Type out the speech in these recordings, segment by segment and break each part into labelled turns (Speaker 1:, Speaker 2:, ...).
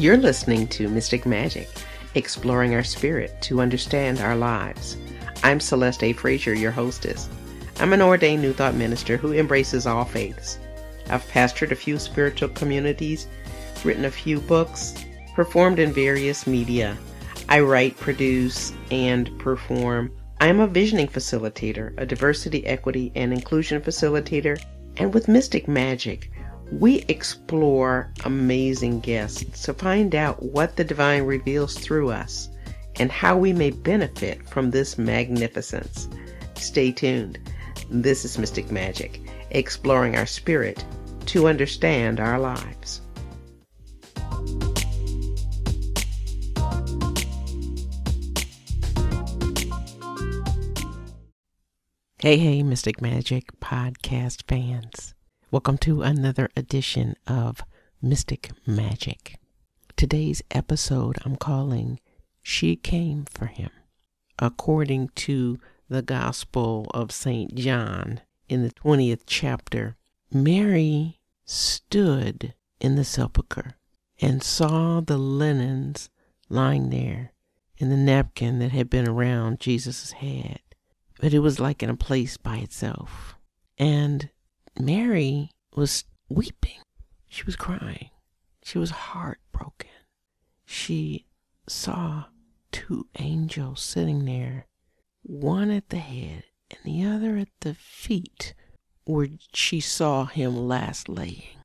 Speaker 1: You're listening to Mystic Magic, exploring our spirit to understand our lives. I'm Celeste A. Frazier, your hostess. I'm an ordained New Thought minister who embraces all faiths. I've pastored a few spiritual communities, written a few books, performed in various media. I write, produce, and perform. I am a visioning facilitator, a diversity, equity, and inclusion facilitator, and with Mystic Magic, we explore amazing guests to find out what the divine reveals through us and how we may benefit from this magnificence. Stay tuned. This is Mystic Magic, exploring our spirit to understand our lives. Hey, hey, Mystic Magic podcast fans. Welcome to another edition of Mystic Magic. Today's episode I'm calling She Came for Him. According to the Gospel of St. John in the 20th chapter, Mary stood in the sepulchre and saw the linens lying there and the napkin that had been around Jesus' head. But it was like in a place by itself. And Mary was weeping. She was crying. She was heartbroken. She saw two angels sitting there, one at the head and the other at the feet, where she saw him last laying.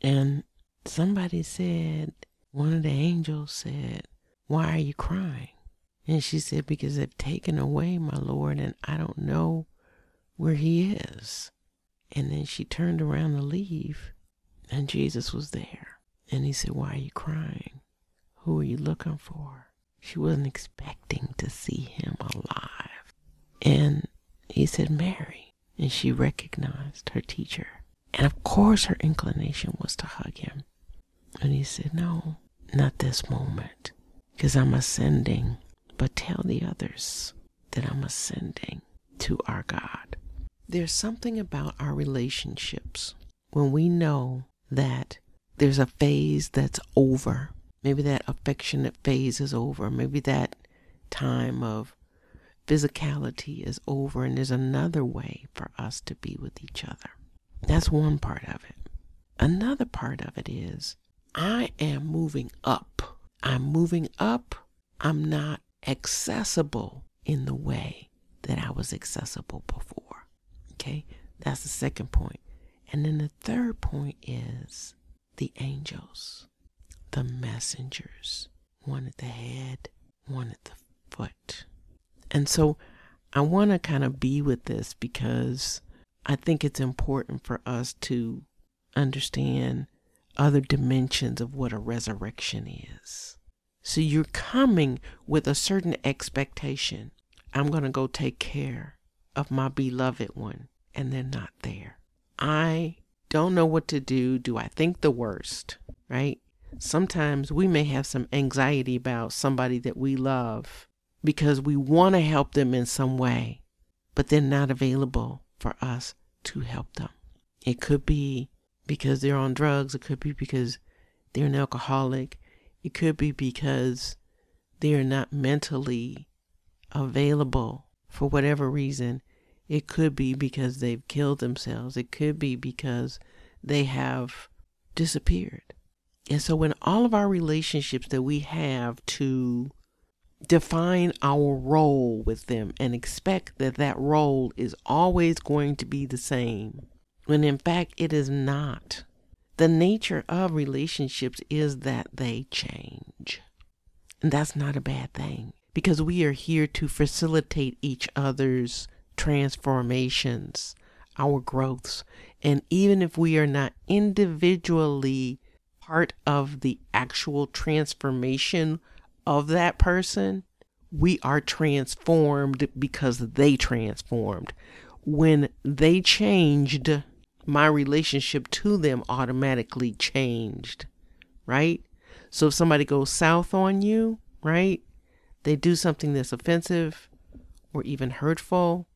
Speaker 1: And somebody said, one of the angels said, Why are you crying? And she said, Because they've taken away my Lord, and I don't know where he is. And then she turned around to leave, and Jesus was there. And he said, Why are you crying? Who are you looking for? She wasn't expecting to see him alive. And he said, Mary. And she recognized her teacher. And of course, her inclination was to hug him. And he said, No, not this moment, because I'm ascending. But tell the others that I'm ascending to our God. There's something about our relationships when we know that there's a phase that's over. Maybe that affectionate phase is over. Maybe that time of physicality is over, and there's another way for us to be with each other. That's one part of it. Another part of it is I am moving up. I'm moving up. I'm not accessible in the way that I was accessible before. Okay, that's the second point. And then the third point is the angels, the messengers, one at the head, one at the foot. And so I want to kind of be with this because I think it's important for us to understand other dimensions of what a resurrection is. So you're coming with a certain expectation. I'm going to go take care of my beloved one, and they're not there. I don't know what to do. Do I think the worst? Right? Sometimes we may have some anxiety about somebody that we love because we want to help them in some way, but they're not available for us to help them. It could be because they're on drugs, it could be because they're an alcoholic, it could be because they're not mentally available for whatever reason it could be because they've killed themselves. It could be because they have disappeared. And so, in all of our relationships that we have to define our role with them and expect that that role is always going to be the same, when in fact it is not. The nature of relationships is that they change. And that's not a bad thing because we are here to facilitate each other's transformations, our growths. And even if we are not individually part of the actual transformation of that person, we are transformed because they transformed. When they changed, my relationship to them automatically changed, right? So if somebody goes south on you, right? They do something that's offensive or even hurtful,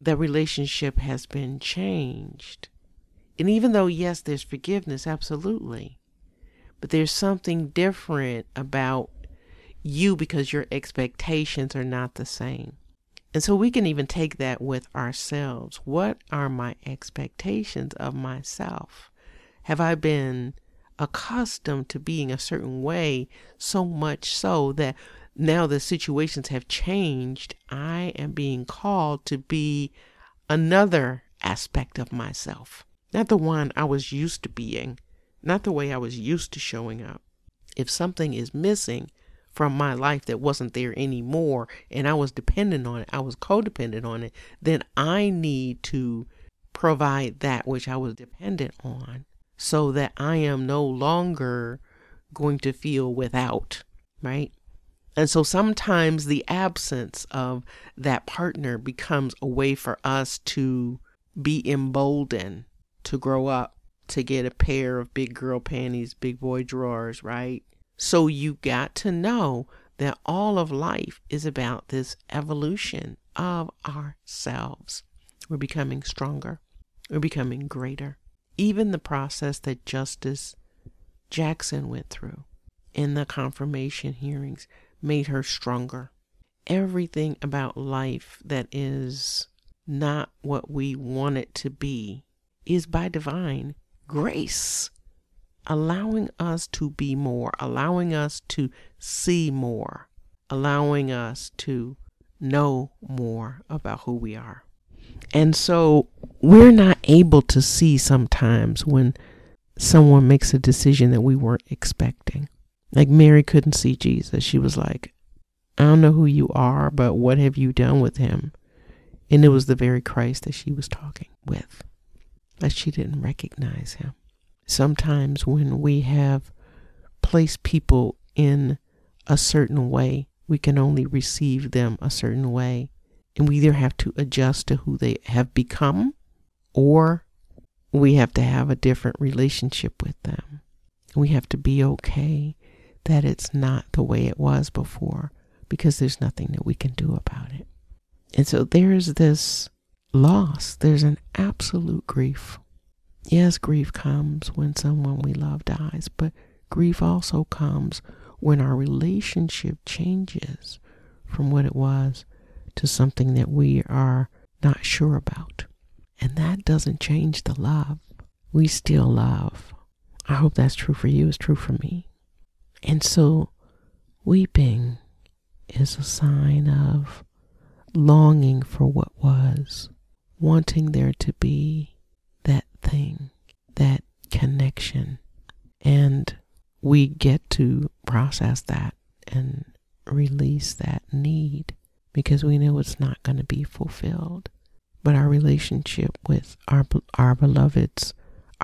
Speaker 1: that relationship has been changed. And even though, yes, there's forgiveness, absolutely. but there's something different about you because your expectations are not the same. And so we can even take that with ourselves. What are my expectations of myself? Have I been accustomed to being a certain way so much so that now the situations have changed? I am being called to be another aspect of myself, not the one I was used to being, not the way I was used to showing up. If something is missing, from my life that wasn't there anymore and I was dependent on it, I was codependent on it, then I need to provide that which I was dependent on so that I am no longer going to feel without, right? And so sometimes the absence of that partner becomes a way for us to be emboldened to grow up, to get a pair of big girl panties, big boy drawers, right? So you got to know that all of life is about this evolution of ourselves. We're becoming stronger. We're becoming greater. Even the process that Justice Jackson went through in the confirmation hearings made her stronger. Everything about life that is not what we want it to be is by divine grace allowing us to be more, allowing us to see more, allowing us to know more about who we are. And so we're not able to see sometimes when someone makes a decision that we weren't expecting. Like Mary couldn't see Jesus. She was like, I don't know who you are, but what have you done with him? And it was the very Christ that she was talking with, but she didn't recognize him sometimes when we have placed people in a certain way, we can only receive them a certain way. And we either have to adjust to who they have become or we have to have a different relationship with them. We have to be okay that it's not the way it was before because there's nothing that we can do about it. And so there's this loss, there's an absolute grief Yes, grief comes when someone we love dies, but grief also comes when our relationship changes from what it was to something that we are not sure about. And that doesn't change the love. We still love. I hope that's true for you, it's true for me. And so, weeping is a sign of longing for what was, wanting there to be that thing, that connection. And we get to process that and release that need because we know it's not going to be fulfilled. But our relationship with our, our beloveds,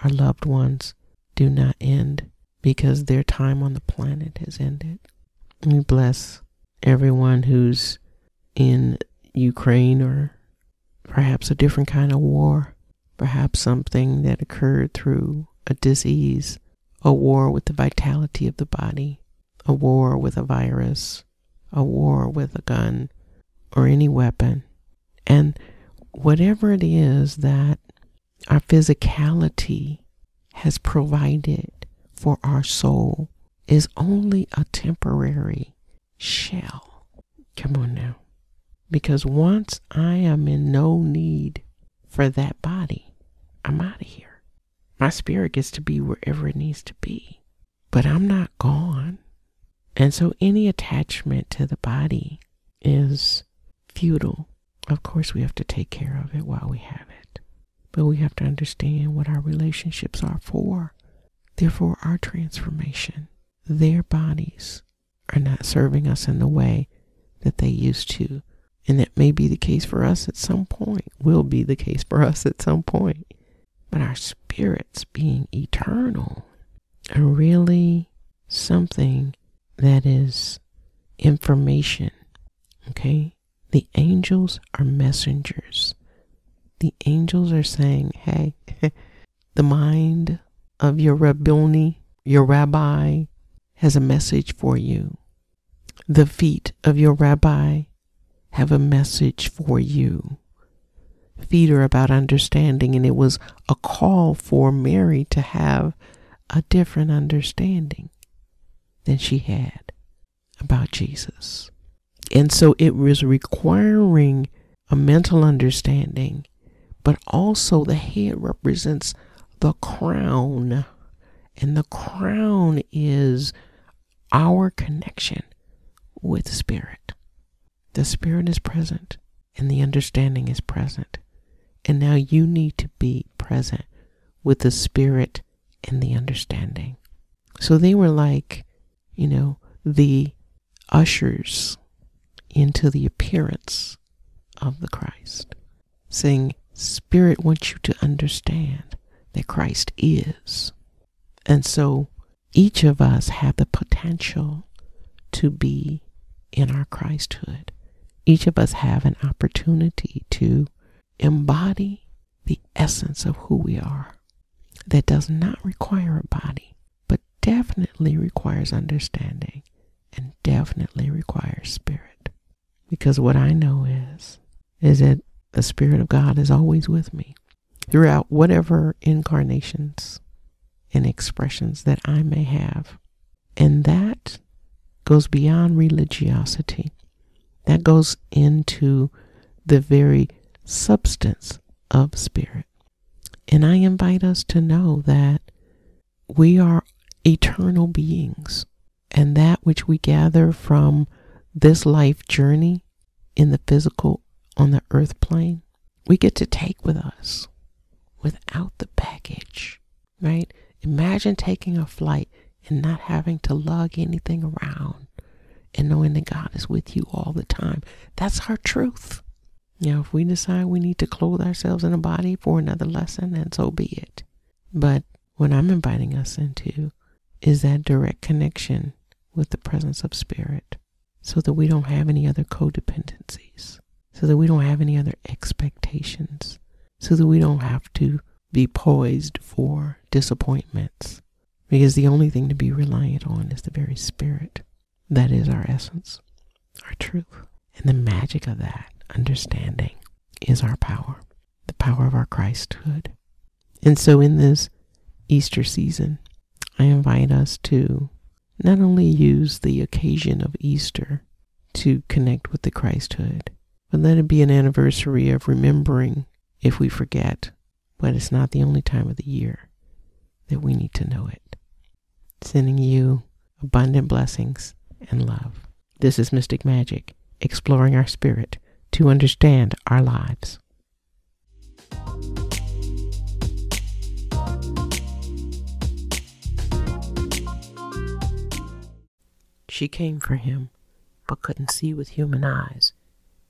Speaker 1: our loved ones, do not end because their time on the planet has ended. We bless everyone who's in Ukraine or perhaps a different kind of war perhaps something that occurred through a disease, a war with the vitality of the body, a war with a virus, a war with a gun, or any weapon. And whatever it is that our physicality has provided for our soul is only a temporary shell. Come on now. Because once I am in no need for that body, I'm out of here. My spirit gets to be wherever it needs to be, but I'm not gone. And so any attachment to the body is futile. Of course, we have to take care of it while we have it, but we have to understand what our relationships are for. Therefore, our transformation. Their bodies are not serving us in the way that they used to. And that may be the case for us at some point, will be the case for us at some point but our spirits being eternal are really something that is information. Okay? The angels are messengers. The angels are saying, hey, the mind of your Rabboni, your rabbi, has a message for you. The feet of your rabbi have a message for you feet are about understanding, and it was a call for Mary to have a different understanding than she had about Jesus. And so it was requiring a mental understanding, but also the head represents the crown. And the crown is our connection with Spirit. The Spirit is present and the understanding is present. And now you need to be present with the Spirit and the understanding. So they were like, you know, the ushers into the appearance of the Christ, saying, Spirit wants you to understand that Christ is. And so each of us have the potential to be in our Christhood. Each of us have an opportunity to embody the essence of who we are. That does not require a body, but definitely requires understanding and definitely requires spirit. Because what I know is, is that the Spirit of God is always with me throughout whatever incarnations and expressions that I may have. And that goes beyond religiosity. That goes into the very substance of spirit. And I invite us to know that we are eternal beings, and that which we gather from this life journey in the physical on the earth plane, we get to take with us without the baggage, right? Imagine taking a flight and not having to lug anything around and knowing that God is with you all the time. That's our truth. Know, if we decide we need to clothe ourselves in a body for another lesson, then so be it. But what I'm inviting us into is that direct connection with the presence of spirit so that we don't have any other codependencies, so that we don't have any other expectations, so that we don't have to be poised for disappointments. Because the only thing to be reliant on is the very spirit that is our essence, our truth. And the magic of that understanding is our power, the power of our Christhood. And so in this Easter season, I invite us to not only use the occasion of Easter to connect with the Christhood, but let it be an anniversary of remembering if we forget, but it's not the only time of the year that we need to know it. Sending you abundant blessings and love. This is Mystic Magic, exploring our spirit to understand our lives. She came for him, but couldn't see with human eyes.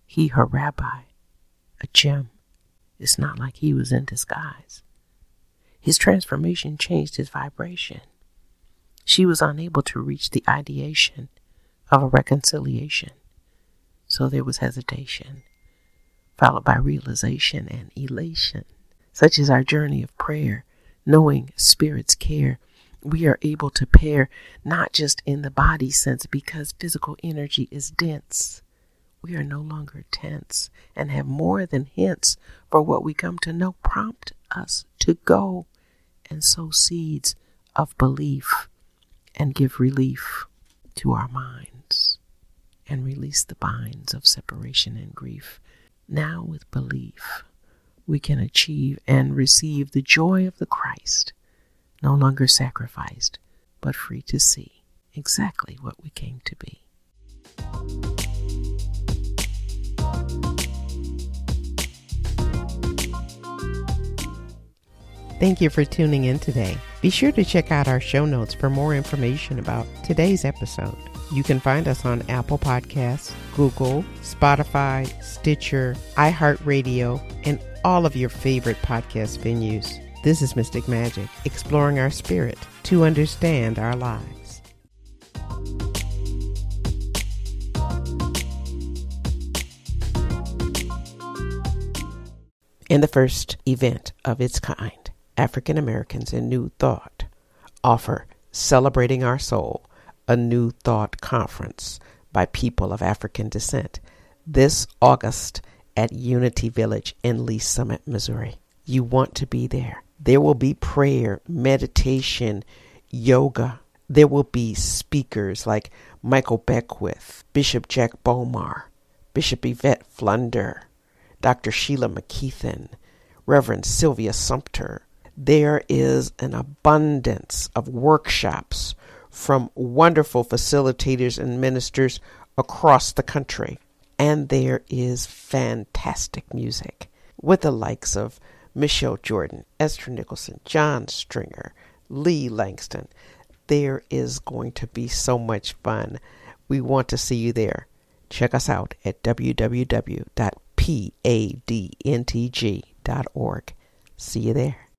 Speaker 1: He, her rabbi, a gem. It's not like he was in disguise. His transformation changed his vibration. She was unable to reach the ideation of a reconciliation. So there was hesitation, followed by realization and elation. Such is our journey of prayer, knowing Spirit's care we are able to pair not just in the body sense because physical energy is dense. We are no longer tense and have more than hints for what we come to know prompt us to go and sow seeds of belief and give relief to our minds and release the binds of separation and grief. Now, with belief, we can achieve and receive the joy of the Christ no longer sacrificed, but free to see exactly what we came to be. Thank you for tuning in today. Be sure to check out our show notes for more information about today's episode. You can find us on Apple Podcasts, Google, Spotify, Stitcher, iHeartRadio, and all of your favorite podcast venues. This is Mystic Magic, exploring our spirit to understand our lives. In the first event of its kind, African Americans in New Thought offer Celebrating Our Soul, a New Thought conference by people of African descent this August at Unity Village in Lee Summit, Missouri. You want to be there. There will be prayer, meditation. yoga. There will be speakers like Michael Beckwith, Bishop Jack Bomar, Bishop Yvette Flunder, Dr. Sheila McKeithen, Reverend Sylvia Sumter. There is an abundance of workshops from wonderful facilitators and ministers across the country. And there is fantastic music with the likes of Michelle Jordan, Esther Nicholson, John Stringer, Lee Langston. There is going to be so much fun. We want to see you there. Check us out at www.padntg.org. See you there.